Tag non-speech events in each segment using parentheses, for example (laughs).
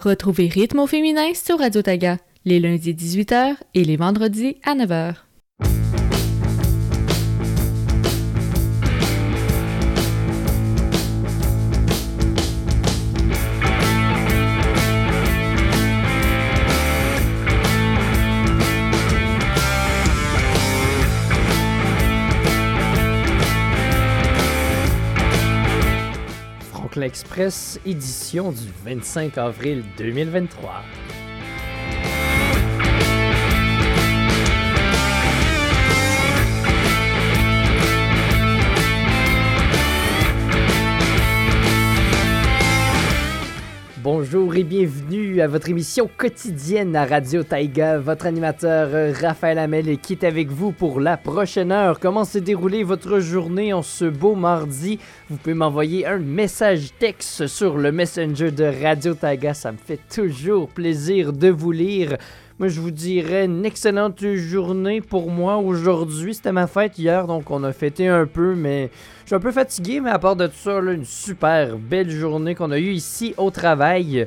Retrouvez Rythme au féminin sur Radio Taga, les lundis 18h et les vendredis à 9h. Express, édition du 25 avril 2023. Bonjour et bienvenue à votre émission quotidienne à Radio Taïga. Votre animateur euh, Raphaël Hamel qui est avec vous pour la prochaine heure. Comment s'est déroulée votre journée en ce beau mardi? Vous pouvez m'envoyer un message texte sur le messenger de Radio Taïga. Ça me fait toujours plaisir de vous lire. Moi, je vous dirais une excellente journée pour moi aujourd'hui. C'était ma fête hier, donc on a fêté un peu, mais je suis un peu fatigué, mais à part de tout ça, une super belle journée qu'on a eue ici au travail.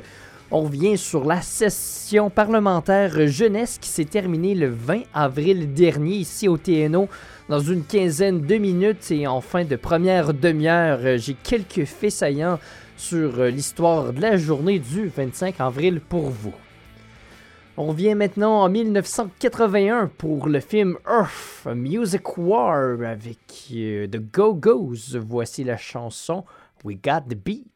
On revient sur la session parlementaire jeunesse qui s'est terminée le 20 avril dernier ici au TNO dans une quinzaine de minutes et en fin de première demi-heure, j'ai quelques faits saillants sur l'histoire de la journée du 25 avril pour vous. On vient maintenant en 1981 pour le film Earth, Music War avec euh, The Go-Go's. Voici la chanson We Got the Beat.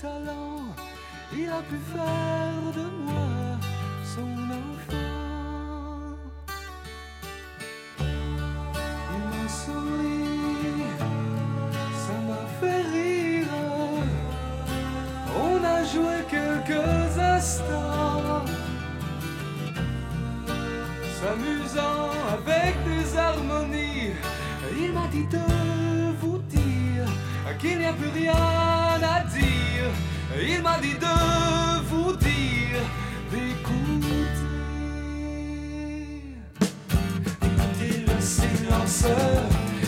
talent, il a pu faire.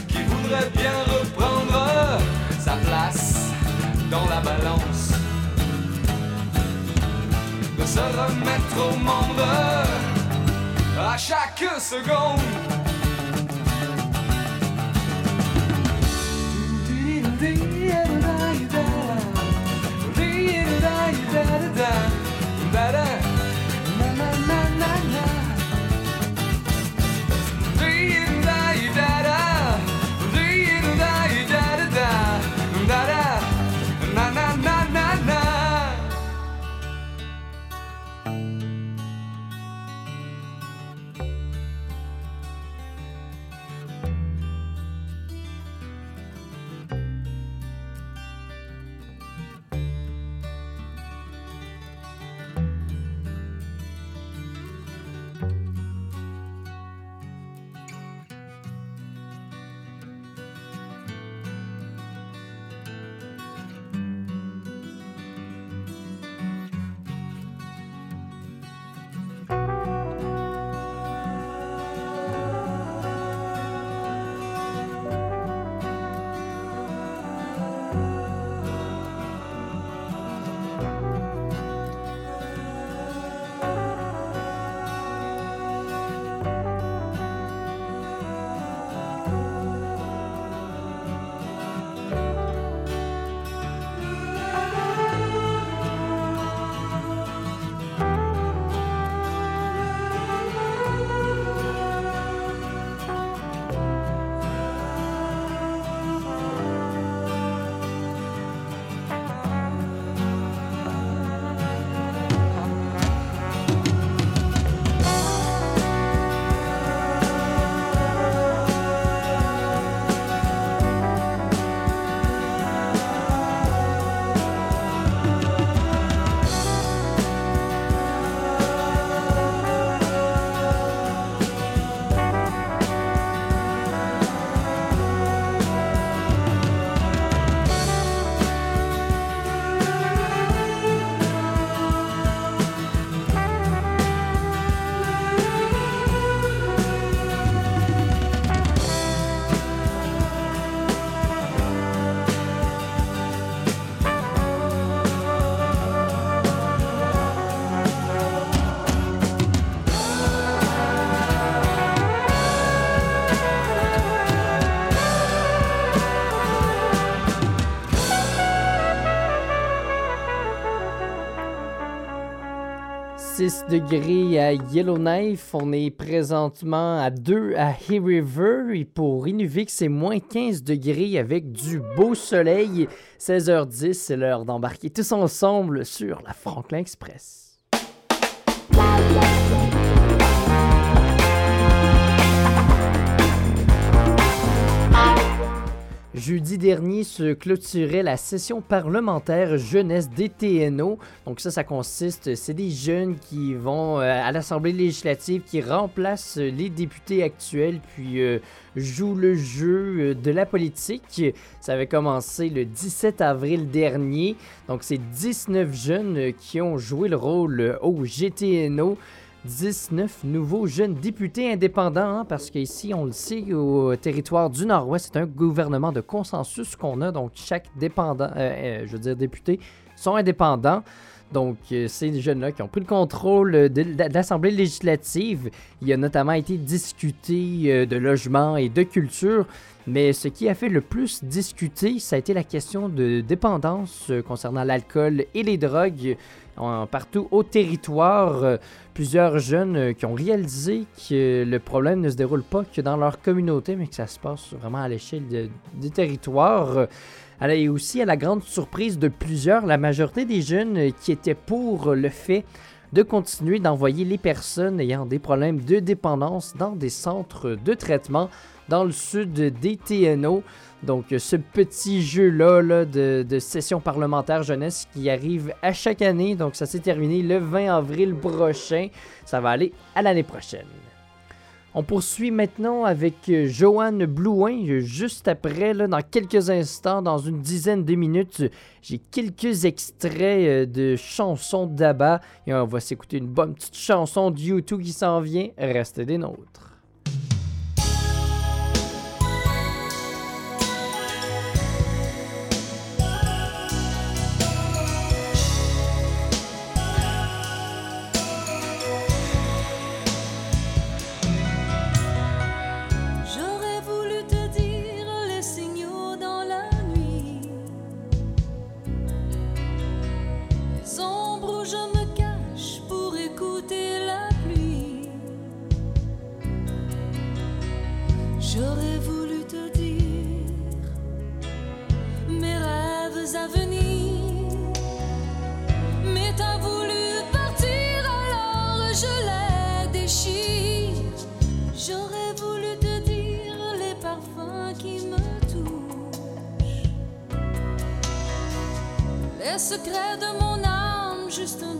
qui voudrait bien reprendre sa place dans la balance. De se remettre au monde à chaque seconde. 6 degrés à Yellowknife. On est présentement à 2 à Hay River. Et pour Inuvik, c'est moins 15 degrés avec du beau soleil. 16h10, c'est l'heure d'embarquer tous ensemble sur la Franklin Express. Jeudi dernier se clôturait la session parlementaire jeunesse des TNO. Donc ça, ça consiste, c'est des jeunes qui vont euh, à l'Assemblée législative, qui remplacent les députés actuels, puis euh, jouent le jeu euh, de la politique. Ça avait commencé le 17 avril dernier. Donc c'est 19 jeunes qui ont joué le rôle au GTNO. 19 nouveaux jeunes députés indépendants, hein, parce qu'ici, on le sait, au territoire du Nord-Ouest, c'est un gouvernement de consensus qu'on a, donc chaque euh, euh, je député, sont indépendants. Donc, euh, ces jeunes-là qui ont pris le contrôle de, l'Assemblée législative. Il a notamment été discuté de logement et de culture. Mais ce qui a fait le plus discuter, ça a été la question de dépendance concernant l'alcool et les drogues partout au territoire. Euh, plusieurs jeunes euh, qui ont réalisé que le problème ne se déroule pas que dans leur communauté, mais que ça se passe vraiment à l'échelle du territoire. Et aussi, à la grande surprise de plusieurs, la majorité des jeunes qui étaient pour le fait de continuer d'envoyer les personnes ayant des problèmes de dépendance dans des centres de traitement dans le sud des TNO. Donc, ce petit jeu-là de, session parlementaire jeunesse qui arrive à chaque année. Donc, ça s'est terminé le 20 avril prochain. Ça va aller à l'année prochaine. On poursuit maintenant avec euh, Joanne Blouin. Juste après, là, dans quelques instants, dans une dizaine de minutes, j'ai quelques extraits euh, de chansons d'Abba. Et on va s'écouter une bonne petite chanson de YouTube qui s'en vient. Restez des nôtres. Secret de mon âme, juste un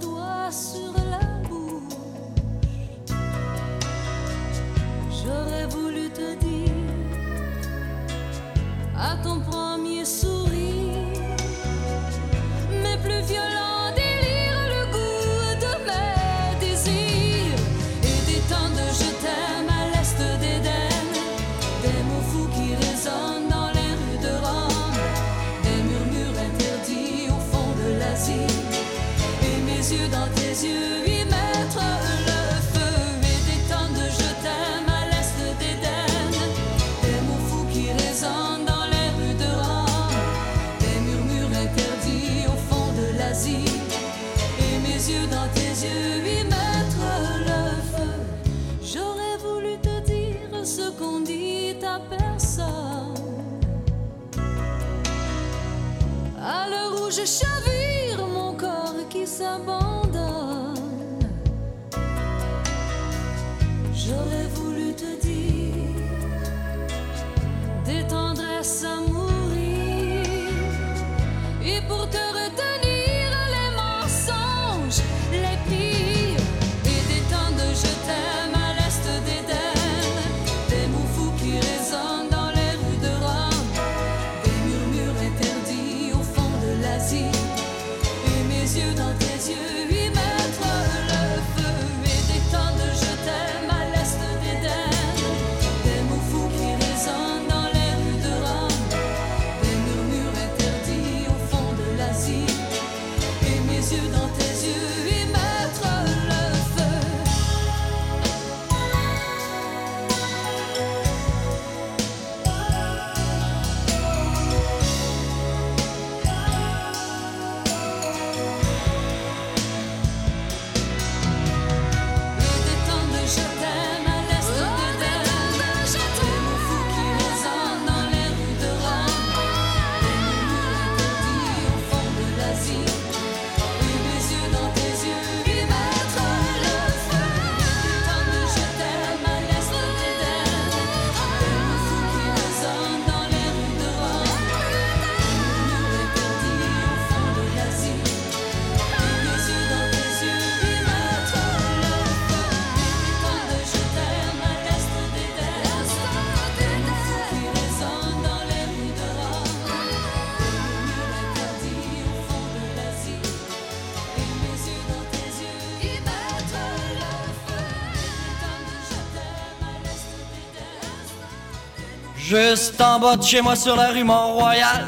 Juste en bas de chez moi sur la rue Mont-Royal,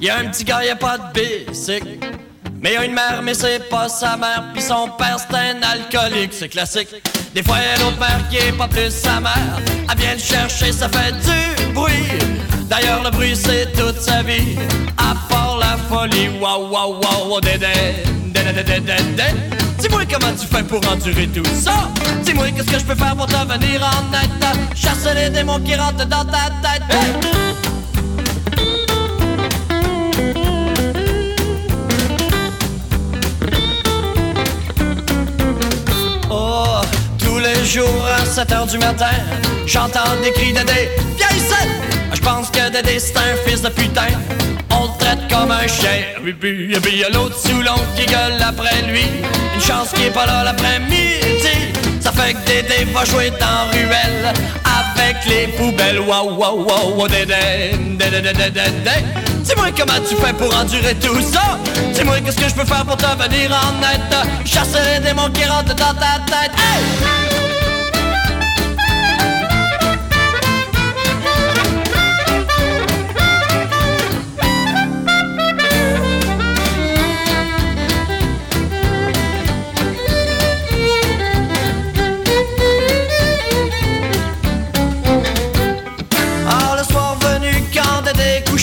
y a un petit gars, y a pas de bicycle. Mais y a une mère, mais c'est pas sa mère, puis son père c'est un alcoolique, c'est classique. Des fois y a l'autre mère qui est pas plus sa mère, elle vient le chercher, ça fait du bruit. D'ailleurs le bruit c'est toute sa vie, à part la folie. Waouh waouh waouh, dédé, dédé dédé dédé. Dis-moi comment tu fais pour endurer tout ça. Dis-moi qu'est-ce que je peux faire pour te venir en aide. Chasser les démons qui rentrent dans ta tête. Oh, tous les jours à 7 heures du matin, j'entends des cris de. Viens ici! Je pense que Dédé c'est un fils de putain. On le traite comme un chien. Et puis, puis y a l'autre sous l'oncle qui gueule après lui. Chance qu'il est pas là l'après-midi. Ça fait que Dédé va jouer dans ruelle avec les poubelles. Waouh, waouh, waouh, Dédé, Dédé, Dédé, Dédé. Dis-moi comment tu fais pour endurer tout ça. Dis-moi qu'est-ce que je peux faire pour te venir en aide. Chasser les démons qui rentrent dans ta tête.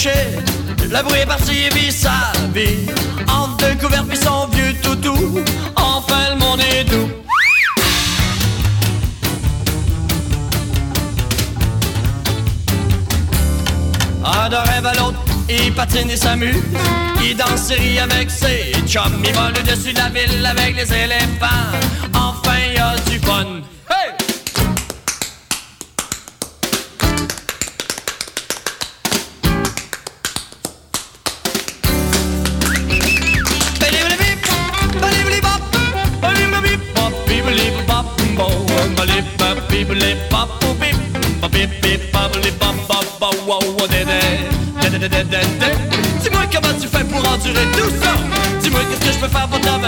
Couché, le bruit est parti et vit sa vie. Entre deux puis son vieux toutou, enfin le monde est doux. Un de rêve à l'autre, il patine et s'amuse. Il danse et avec ses chums. Il vole au-dessus de la ville avec les éléphants. Enfin, il y a du fun. Dis-moi comment tu fais pour endurer tout Dis-moi qu'est-ce que je peux faire pour t'en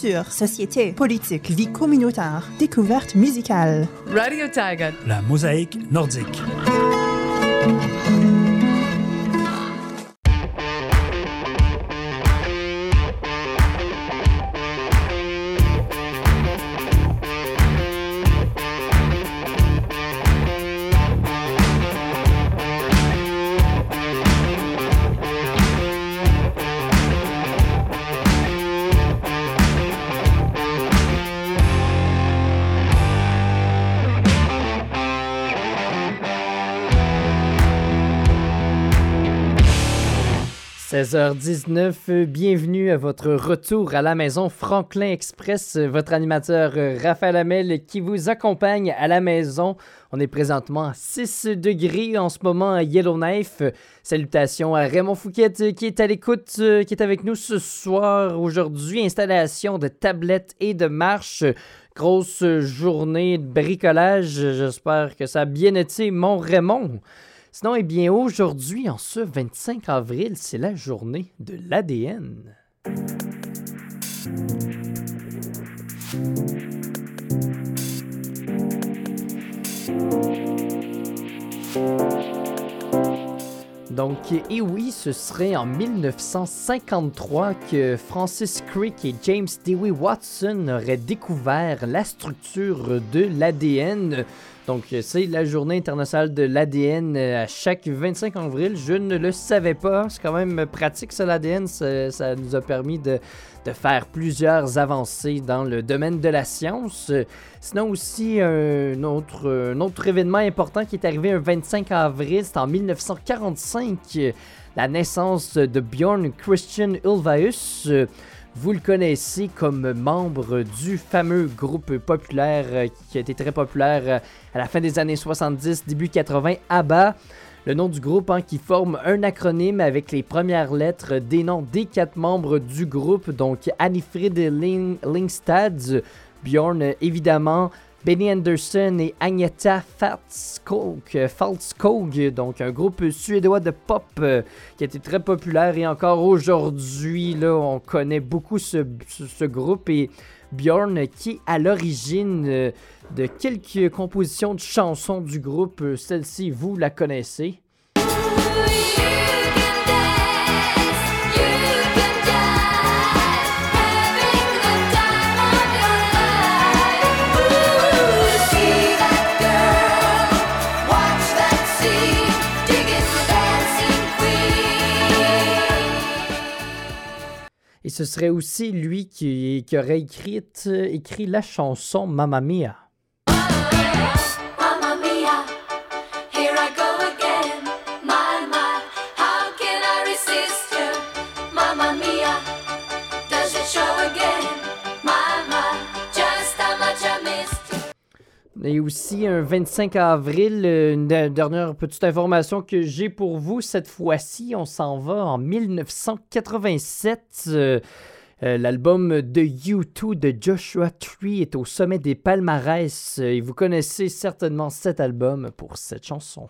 Culture, société, politique, vie communautaire, découverte musicale. Radio Taiga. La mosaïque nordique. – 16h19, euh, bienvenue à votre retour à la maison Franklin Express, euh, votre animateur euh, Raphaël Hamel qui vous accompagne à la maison. On est présentement à 6 degrés en ce moment à Yellowknife. Salutations à Raymond Fouquet qui est à l'écoute, qui est avec nous ce soir. Aujourd'hui, installation de tablettes et de marches. Grosse journée de bricolage. J'espère que ça a bien été, mon Raymond. Sinon, eh bien, aujourd'hui, en ce 25 avril, c'est la journée de l'ADN. Donc, et oui, ce serait en 1953 que Francis Crick et James Dewey Watson auraient découvert la structure de l'ADN. Donc, c'est la journée internationale de l'ADN à chaque 25 avril. Je ne le savais pas. C'est quand même pratique, ça, l'ADN. Ça, nous a permis de, faire plusieurs avancées dans le domaine de la science. Sinon aussi, un autre, événement important qui est arrivé un 25 avril, c'est en 1945, la naissance de Bjorn Christian Ulvaeus. Vous le connaissez comme membre du fameux groupe populaire euh, qui a été très populaire euh, à la fin des années 70, début 80, ABBA. Le nom du groupe hein, qui forme un acronyme avec les premières lettres des noms des quatre membres du groupe, donc Annifrid Ling Lingstad, Bjorn évidemment, Benny Anderson et Agneta Faltskog, donc un groupe suédois de pop euh, qui été très populaire et encore aujourd'hui, là, on connaît beaucoup ce, groupe et Bjorn qui est à l'origine euh, de quelques compositions de chansons du groupe. Euh, Celle-ci, vous la connaissez? Et ce serait aussi lui qui, qui aurait écrit, écrit la chanson Mamma Mia. Et aussi un 25 avril, euh, une de- dernière petite information que j'ai pour vous. Cette fois-ci, on s'en va en 1987. euh, euh, L'album de U2 de Joshua Tree est au sommet des palmarès et vous connaissez certainement cet album pour cette chanson.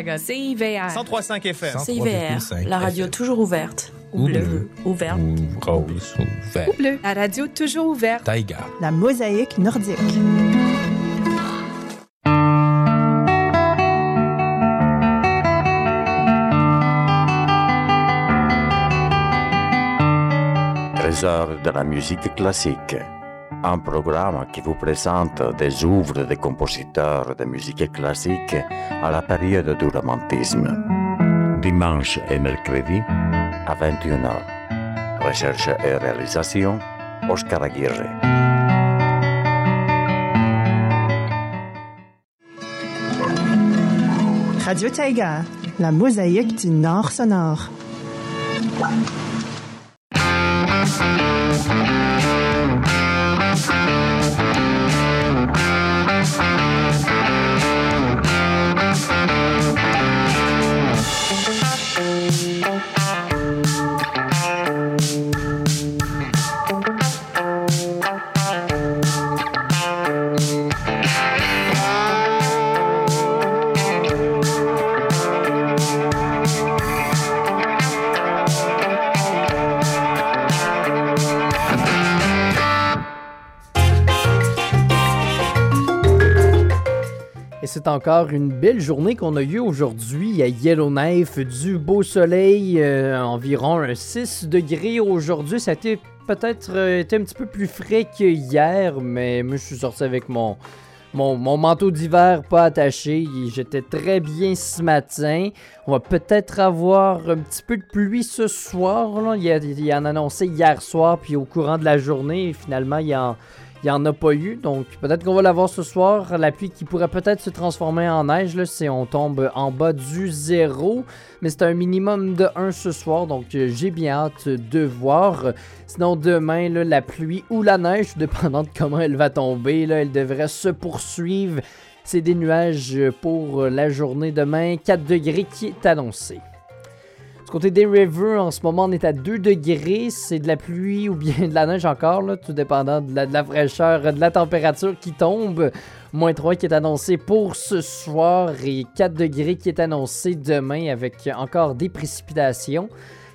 Radio Taiga, CIVR. 1035 FM. CIVR, la radio toujours ouverte. Ou bleu. Bleu, ouverte. Ou rose, ou vert. Ou bleu. La radio toujours ouverte. Taïga. La mosaïque nordique. Trésor de la musique classique. Un programme qui vous présente des œuvres des compositeurs de musique classique à la période du romantisme. Dimanche et mercredi à 21h. Recherche et réalisation, Oscar Aguirre. Radio Taiga, la mosaïque du Nord sonore. C'est encore une belle journée qu'on a eue aujourd'hui à Yellowknife, du beau soleil, euh, environ un 6 degrés aujourd'hui. Ça a été peut-être euh, été un petit peu plus frais qu'hier, mais moi je suis sorti avec mon, mon, manteau d'hiver pas attaché. J'étais très bien ce matin. On va peut-être avoir un petit peu de pluie ce soir. Il, y a, il y en a annoncé hier soir, puis au courant de la journée, finalement, il y en il n'y en a pas eu, donc peut-être qu'on va l'avoir ce soir. La pluie qui pourrait peut-être se transformer en neige là, si on tombe en bas du zéro. Mais c'est un minimum de 1 ce soir, donc euh, j'ai bien hâte de voir. Sinon, demain, là, la pluie ou la neige, (laughs) dépendant de comment elle va tomber, là, elle devrait se poursuivre. C'est des nuages pour la journée demain, 4 degrés qui est annoncé. Côté des rivers, en ce moment, on est à 2 degrés. C'est de la pluie ou bien de la neige encore, là, tout dépendant de la, de la fraîcheur, de la température qui tombe. Moins 3 qui est annoncé pour ce soir et 4 degrés qui est annoncé demain avec encore des précipitations.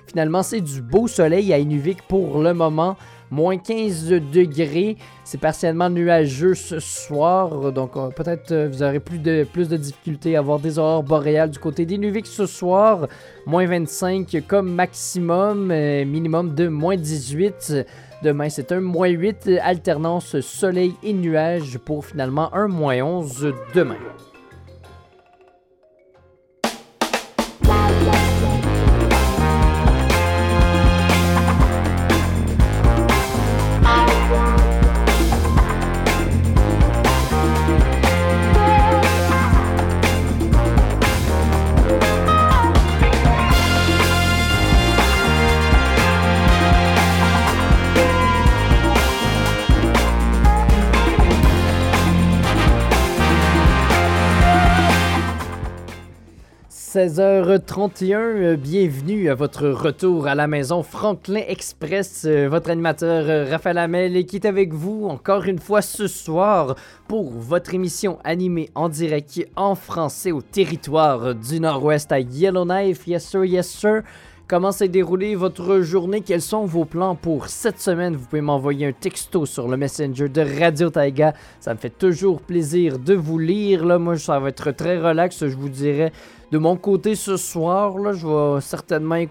Finalement, c'est du beau soleil à Inuvik pour le moment. Moins 15 degrés. C'est partiellement nuageux ce soir. Donc, euh, peut-être euh, vous aurez plus de, difficultés à avoir des aurores boréales du côté d'Inuvik ce soir. Moins 25 comme maximum. euh, minimum de moins 18. Demain, c'est un moins 8. Alternance soleil et nuages pour finalement un moins 11 demain. « 16h31, euh, bienvenue à votre retour à la maison Franklin Express, euh, votre animateur euh, Raphaël Hamel qui est avec vous encore une fois ce soir pour votre émission animée en direct en français au territoire du Nord-Ouest à Yellowknife. Yes sir, yes sir. Comment s'est déroulée votre journée? Quels sont vos plans pour cette semaine? Vous pouvez m'envoyer un texto sur le Messenger de Radio Taiga. Ça me fait toujours plaisir de vous lire. Là, moi, ça va être très relax, je vous dirais. De mon côté, ce soir, je vais certainement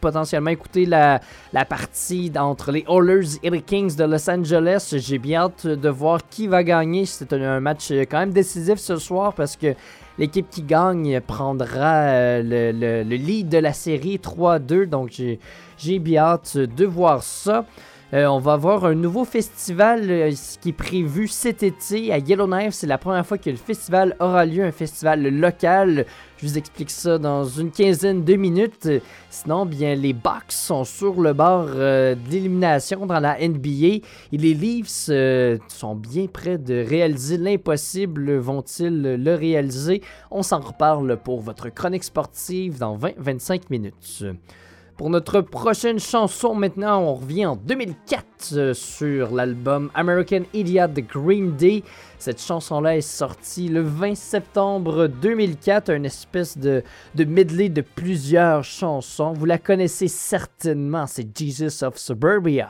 potentiellement écouter la, partie entre les Oilers et les Kings de Los Angeles. J'ai bien hâte de voir qui va gagner. C'est un, match euh, quand même décisif ce soir parce que l'équipe qui gagne prendra euh, le, le- le lead de la série 3-2. Donc j'ai bien hâte de voir ça. Euh, on va avoir un nouveau festival euh, qui est prévu cet été à Yellowknife. C'est la première fois que le festival aura lieu, un festival local. Je vous explique ça dans une quinzaine de minutes. Sinon, bien, les Bucks sont sur le bord euh, de l'élimination dans la NBA et les Leafs euh, sont bien près de réaliser l'impossible. Vont-ils le réaliser? On s'en reparle pour votre chronique sportive dans 20-25 minutes. Pour notre prochaine chanson, maintenant, on revient en 2004 euh, sur l'album American Idiot de Green Day. Cette chanson-là est sortie le 20 septembre 2004, une espèce de, de medley de plusieurs chansons. Vous la connaissez certainement, c'est Jesus of Suburbia.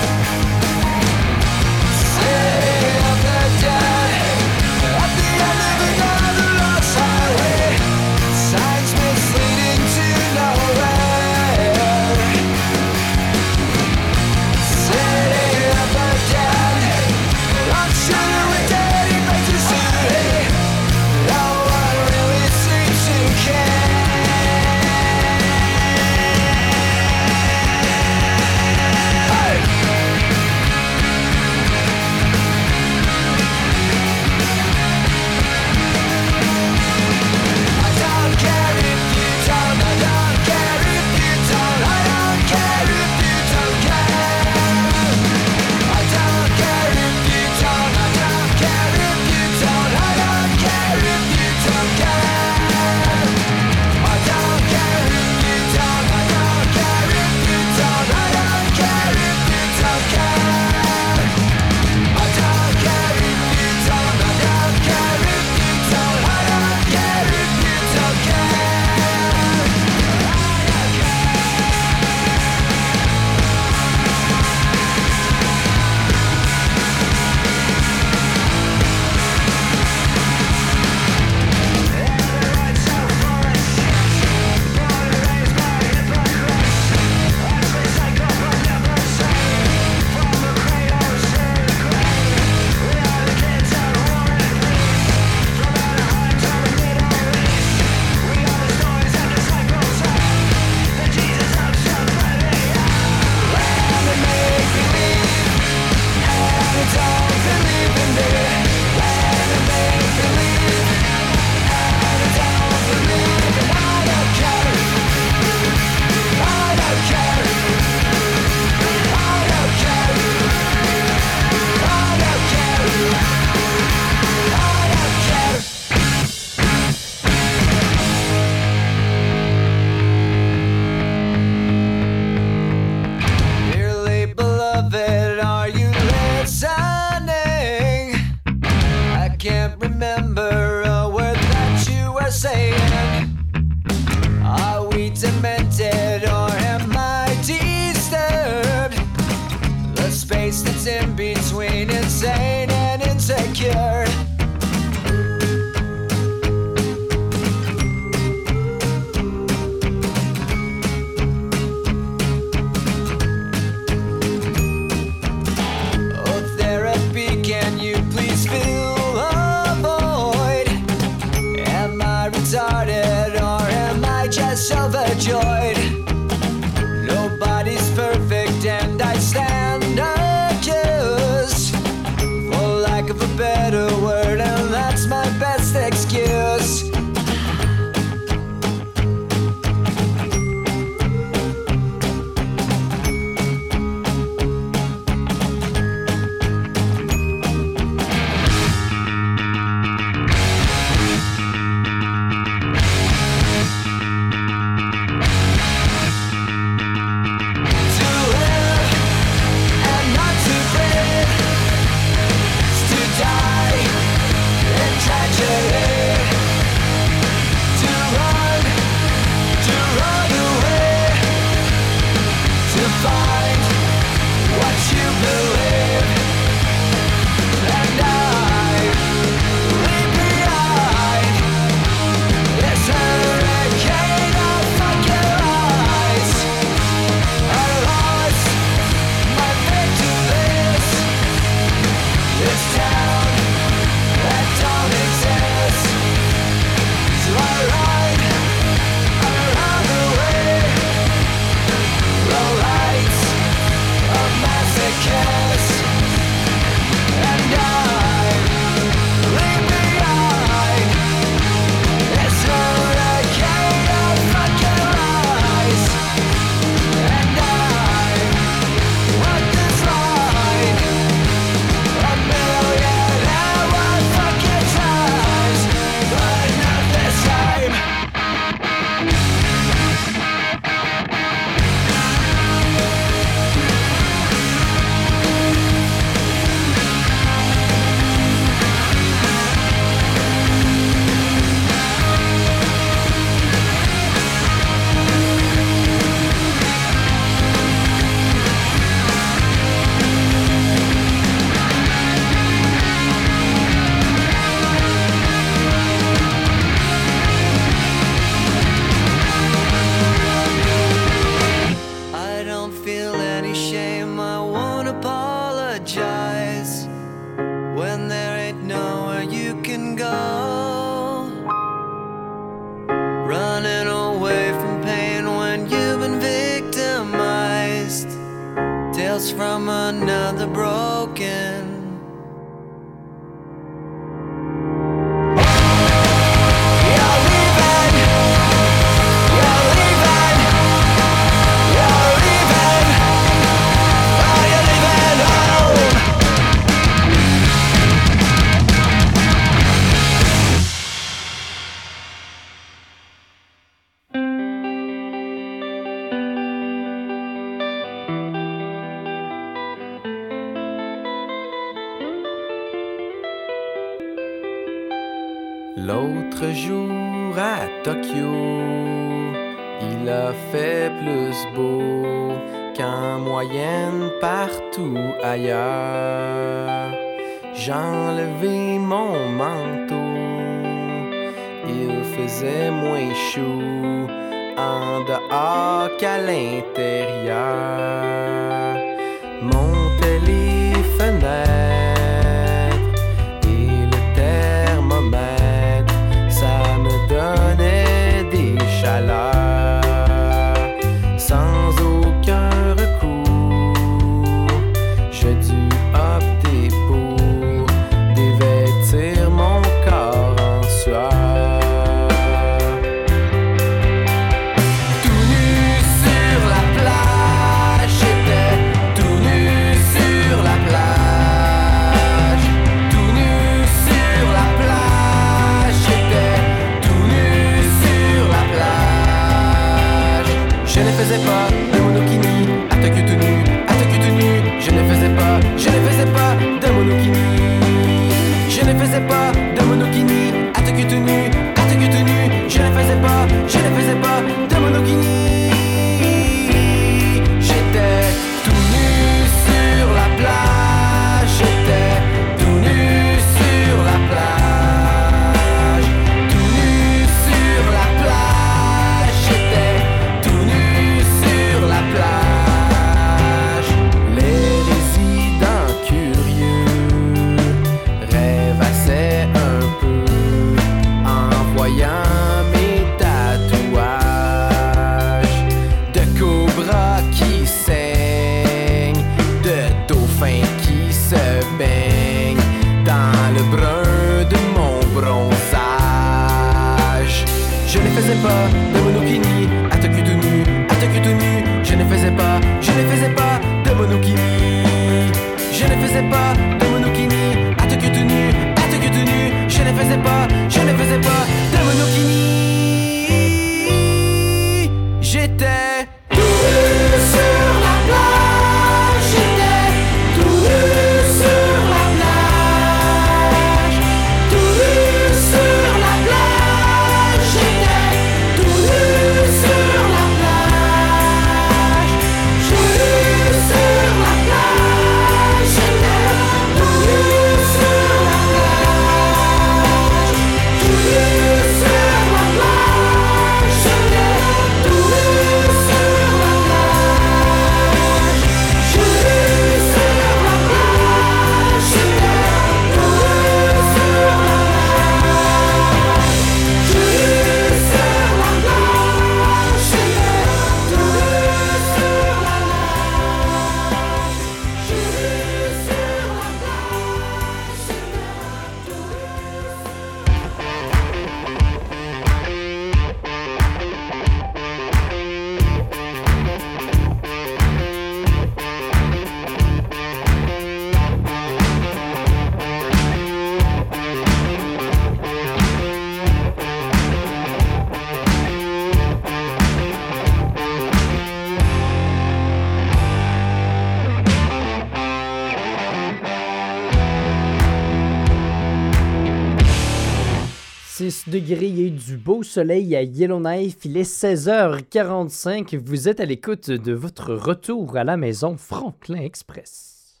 Beau soleil à Yellowknife. Il est 16h45. Vous êtes à l'écoute de votre retour à la maison Franklin Express.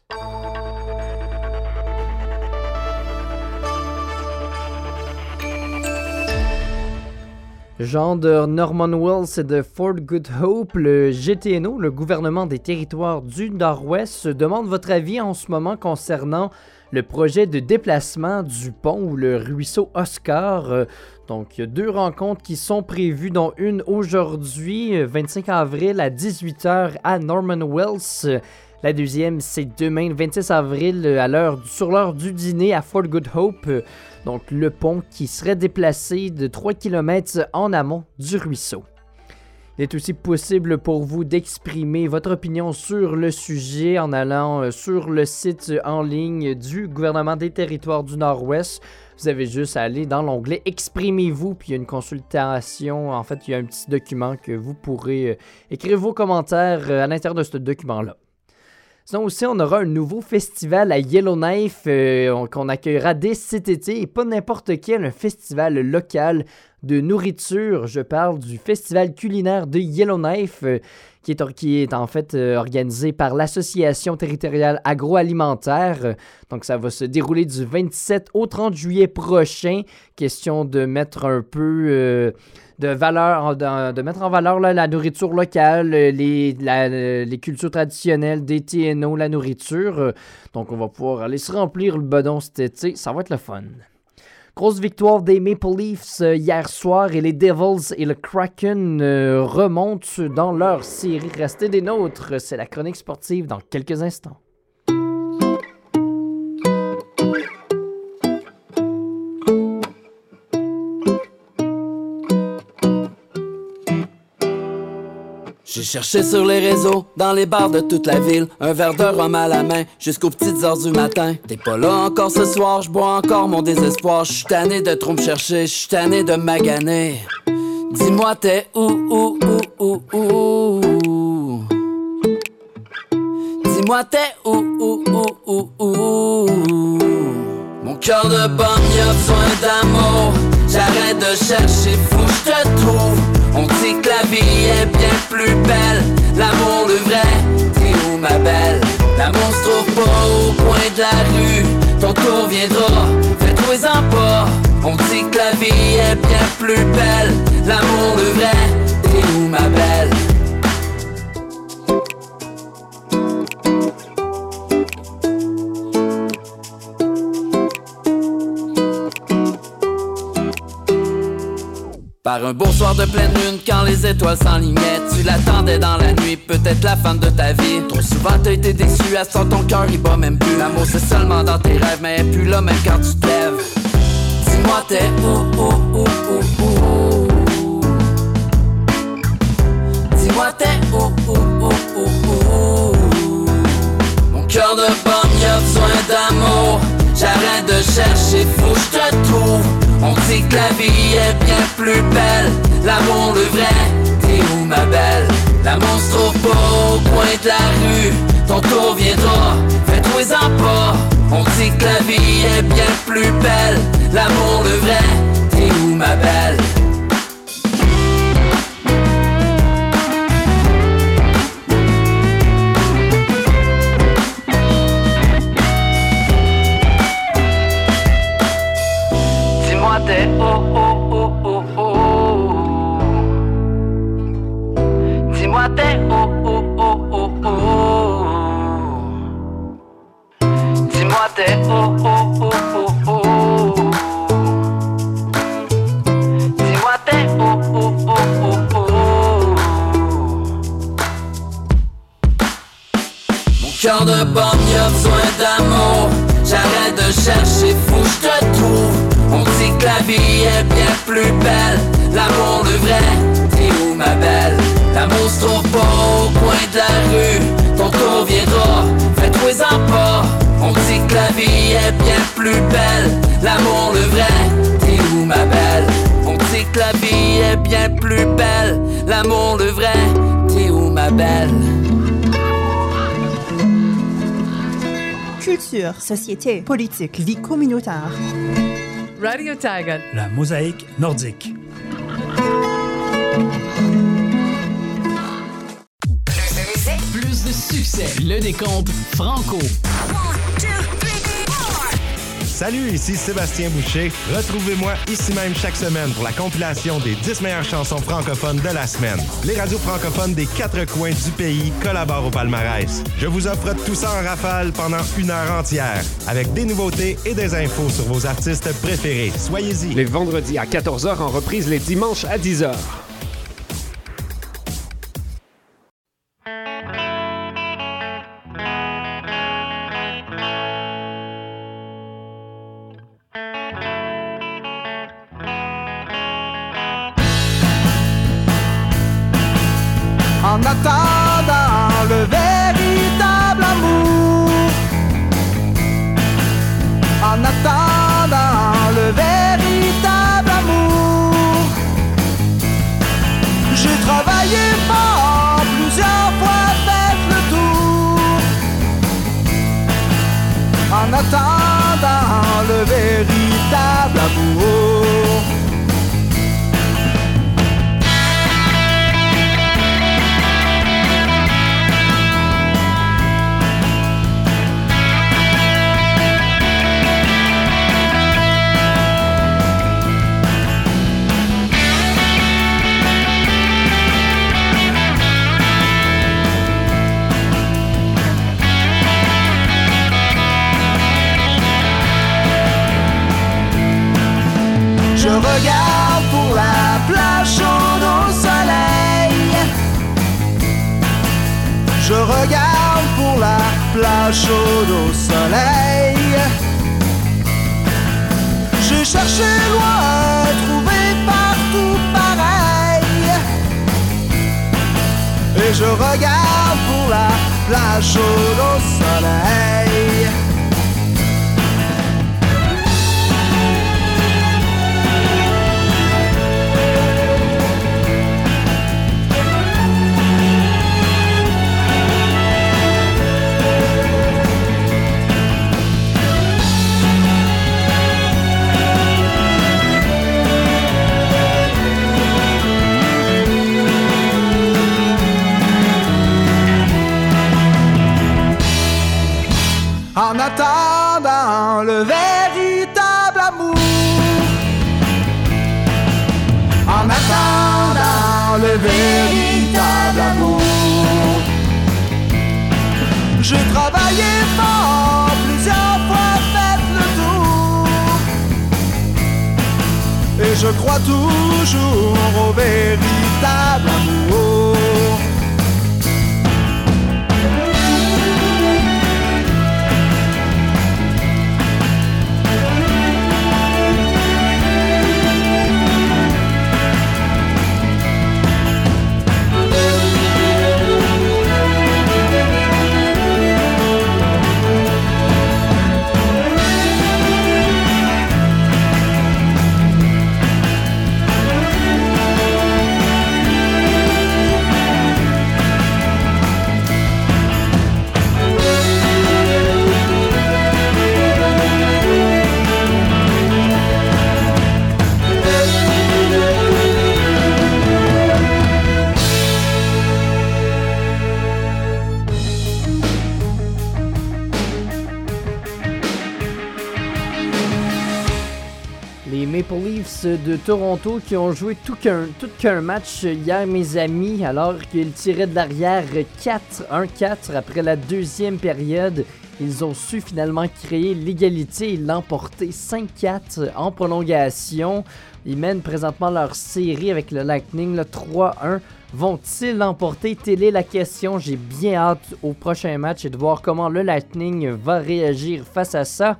Jean de Norman Wells et de Fort Good Hope, le GTNO, le gouvernement des territoires du Nord-Ouest, demande votre avis en ce moment concernant le projet de déplacement du pont ou le ruisseau Oscar. Euh, Donc, il deux rencontres qui sont prévues, dont une aujourd'hui, euh, 25 avril à 18h à Norman Wells. Euh, La deuxième, c'est demain, le 26 avril, euh, à l'heure, sur l'heure du dîner à Fort Good Hope. Euh, Donc, le pont qui serait déplacé de 3 km en amont du ruisseau. Il est aussi possible pour vous d'exprimer votre opinion sur le sujet en allant euh, sur le site en ligne du gouvernement des territoires du Nord-Ouest. Vous avez juste à aller dans l'onglet Exprimez-vous, puis il y a une consultation. En fait, il y a un petit document que vous pourrez euh, écrire vos commentaires euh, à l'intérieur de ce document-là. Sinon aussi, on aura un nouveau festival à Yellowknife euh, on- qu'on accueillera dès cet été et pas n'importe quel, un festival local de nourriture. Je parle du festival culinaire de Yellowknife euh, qui, est, en fait euh, organisé par l'Association territoriale agroalimentaire. Donc ça va se dérouler du 27 au 30 juillet prochain. Question de mettre un peu... euh, de valeur, de, mettre en valeur la nourriture locale, les, les cultures traditionnelles, des TNO, la nourriture. Donc, on va pouvoir aller se remplir le bedon cet été. Ça va être le fun. Grosse victoire des Maple Leafs euh, hier soir et les Devils et le Kraken euh, remontent dans leur série. Restez des nôtres, c'est la chronique sportive dans quelques instants. J'ai cherché sur les réseaux, dans les bars de toute la ville, un verre de rhum à la main, jusqu'aux petites heures du matin. T'es pas là encore ce soir, je bois encore mon désespoir. Je suis tanné de trop me chercher, je suis tanné de maganer. Dis-moi t'es où, où, où, où, où? Dis-moi t'es où, où, où, où, où? Mon cœur de bombe, y'a besoin d'amour. J'arrête de chercher, fou, je te trouve. On dit que la vie est bien plus belle. L'amour, le vrai, t'es où ma belle? L'amour se trouve pas au coin de la rue. Ton tour viendra, fais-toi-en pas. On dit que la vie est bien plus belle. L'amour, le vrai, Par un beau soir de pleine lune, quand les étoiles s'enlignaient, tu l'attendais dans la nuit, peut-être la femme de ta vie. Trop souvent t'as été déçu, à ce ton cœur il bat même plus. L'amour c'est seulement dans tes rêves, mais elle plus là même quand tu te lèves. Dis-moi t'es où, où, où, où, où? Dis-moi t'es où, où, où, où, où? Mon cœur de y a besoin d'amour J'arrête de chercher, faut que je te trouve On dit que la vie est bien plus belle. L'amour le vrai, t'es où ma belle? Trouve pas au coin de la rue. Ton tour viendra, fais-toi-en pas. On dit que la vie est bien plus belle. L'amour le vrai, t'es où ma belle? Oh oh oh Dis-moi t'es oh oh oh oh oh. Mon cœur de y a besoin d'amour. J'arrête de chercher, que je te trouve. On dit que la vie est bien plus belle. L'amour le vrai, plus belle L'amour le vrai, t'es où ma belle? On dit que la vie est bien plus belle L'amour le vrai, t'es où ma belle? Culture, société, politique, vie communautaire. Radio Taiga. La mosaïque nordique. Plus de succès. Le décompte franco. Salut, ici Sébastien Boucher. Retrouvez-moi ici même chaque semaine pour la compilation des 10 meilleures chansons francophones de la semaine. Les radios francophones des quatre coins du pays collaborent au palmarès. Je vous offre tout ça en rafale pendant une heure entière, avec des nouveautés et des infos sur vos artistes préférés. Soyez-y. Les vendredis à 14h en reprise les dimanches à 10h. Plage chaude au soleil. J'ai cherché loin, trouvé partout pareil. Et je regarde pour la plage chaude au soleil. Attendant le véritable amour. En attendant le véritable amour. J'ai travaillé fort plusieurs fois fait le tour. Et je crois toujours au véritable Toronto qui ont joué tout qu'un match hier, mes amis, alors qu'ils tiraient de l'arrière 4-1-4 après la deuxième période. Ils ont su finalement créer l'égalité et l'emporter 5-4 en prolongation. Ils mènent présentement leur série avec le Lightning, le 3-1. Vont-ils l'emporter? Telle est la question. J'ai bien hâte au prochain match et de voir comment le Lightning va réagir face à ça.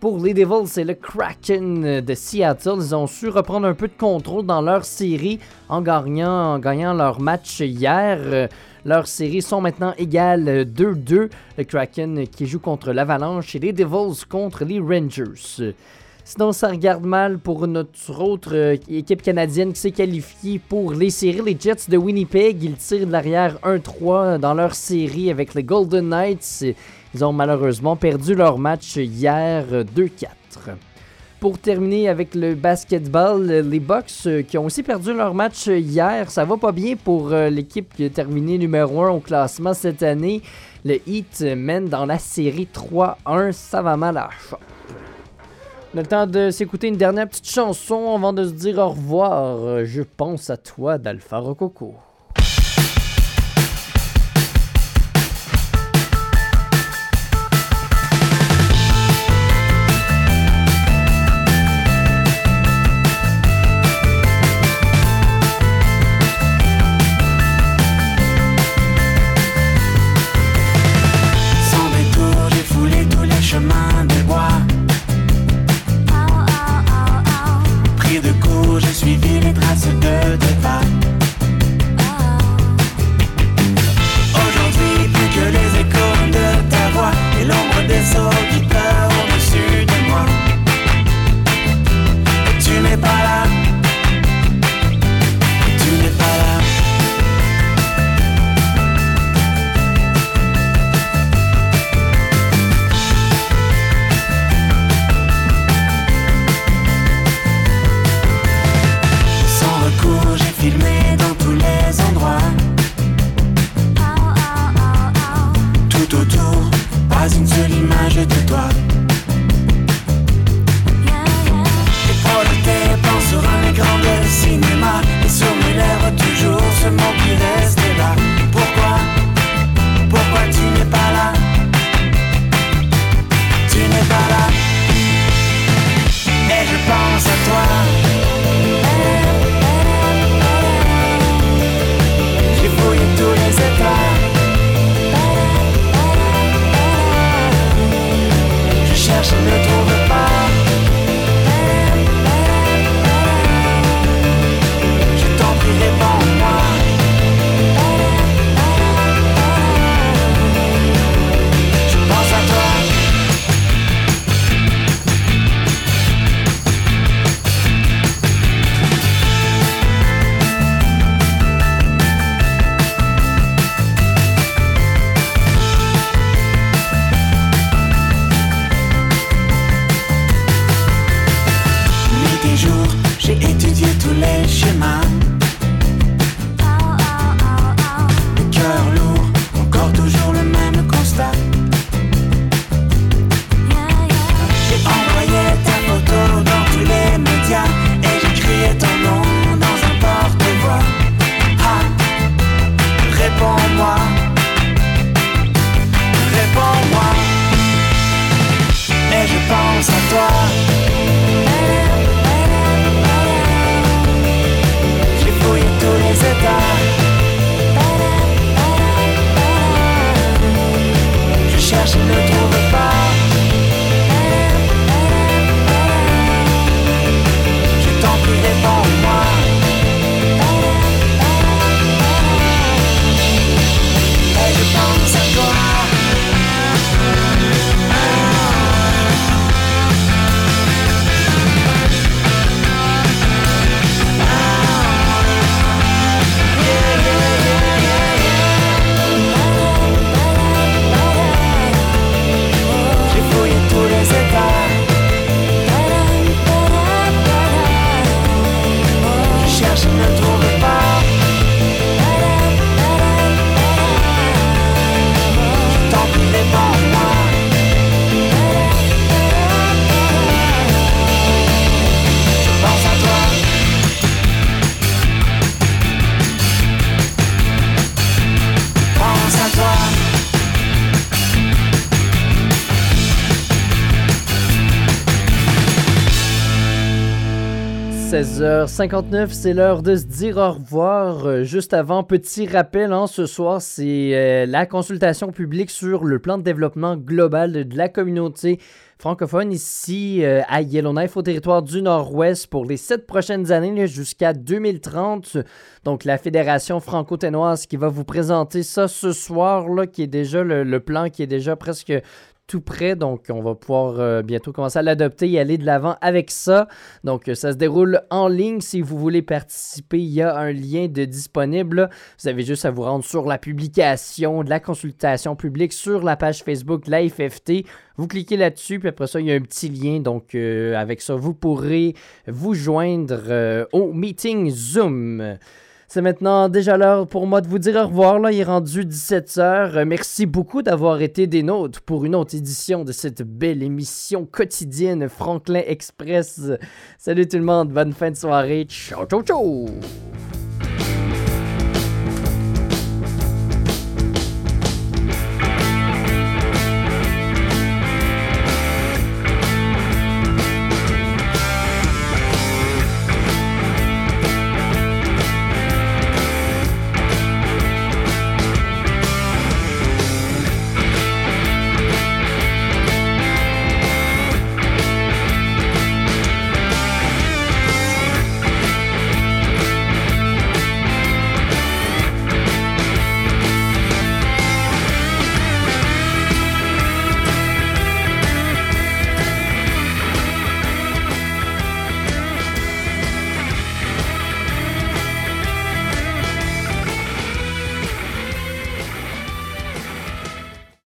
Pour les Devils, c'est le Kraken de Seattle. Ils ont su reprendre un peu de contrôle dans leur série en gagnant, leur match hier. Leurs séries sont maintenant égales 2-2. Le Kraken qui joue contre l'Avalanche et les Devils contre les Rangers. Sinon, ça regarde mal pour notre autre euh, équipe canadienne qui s'est qualifiée pour les séries, les Jets de Winnipeg. Ils tirent de l'arrière 1-3 dans leur série avec les Golden Knights. Ils ont malheureusement perdu leur match hier 2-4. Pour terminer avec le basketball, les Bucks euh, qui ont aussi perdu leur match hier, ça va pas bien pour euh, l'équipe qui a terminé numéro 1 au classement cette année. Le Heat mène dans la série 3-1, ça va mal à chope. On a le temps de s'écouter une dernière petite chanson avant de se dire au revoir. Je pense à toi d'Alpha Rococo. 16h59, c'est l'heure de se dire au revoir. Euh, juste avant, petit rappel, hein, ce soir, c'est euh, la consultation publique sur le plan de développement global de, la communauté francophone ici euh, à Yellowknife au territoire du Nord-Ouest pour les sept prochaines années jusqu'à 2030. Donc la Fédération franco-ténoise qui va vous présenter ça ce soir, là, qui est déjà le plan qui est déjà presque tout donc on va pouvoir euh, bientôt commencer à l'adopter et aller de l'avant avec ça. Donc euh, ça se déroule en ligne. Si vous voulez participer, il y a un lien de disponible. Vous avez juste à vous rendre sur la publication de la consultation publique sur la page Facebook La FFT. Vous cliquez là-dessus, puis après ça, il y a un petit lien. Donc euh, avec ça, vous pourrez vous joindre au meeting Zoom. C'est maintenant déjà l'heure pour moi de vous dire au revoir. Là, il est rendu 17h. Euh, merci beaucoup d'avoir été des nôtres pour une autre édition de cette belle émission quotidienne Franklin Express. Salut tout le monde, bonne fin de soirée. Ciao, ciao, ciao!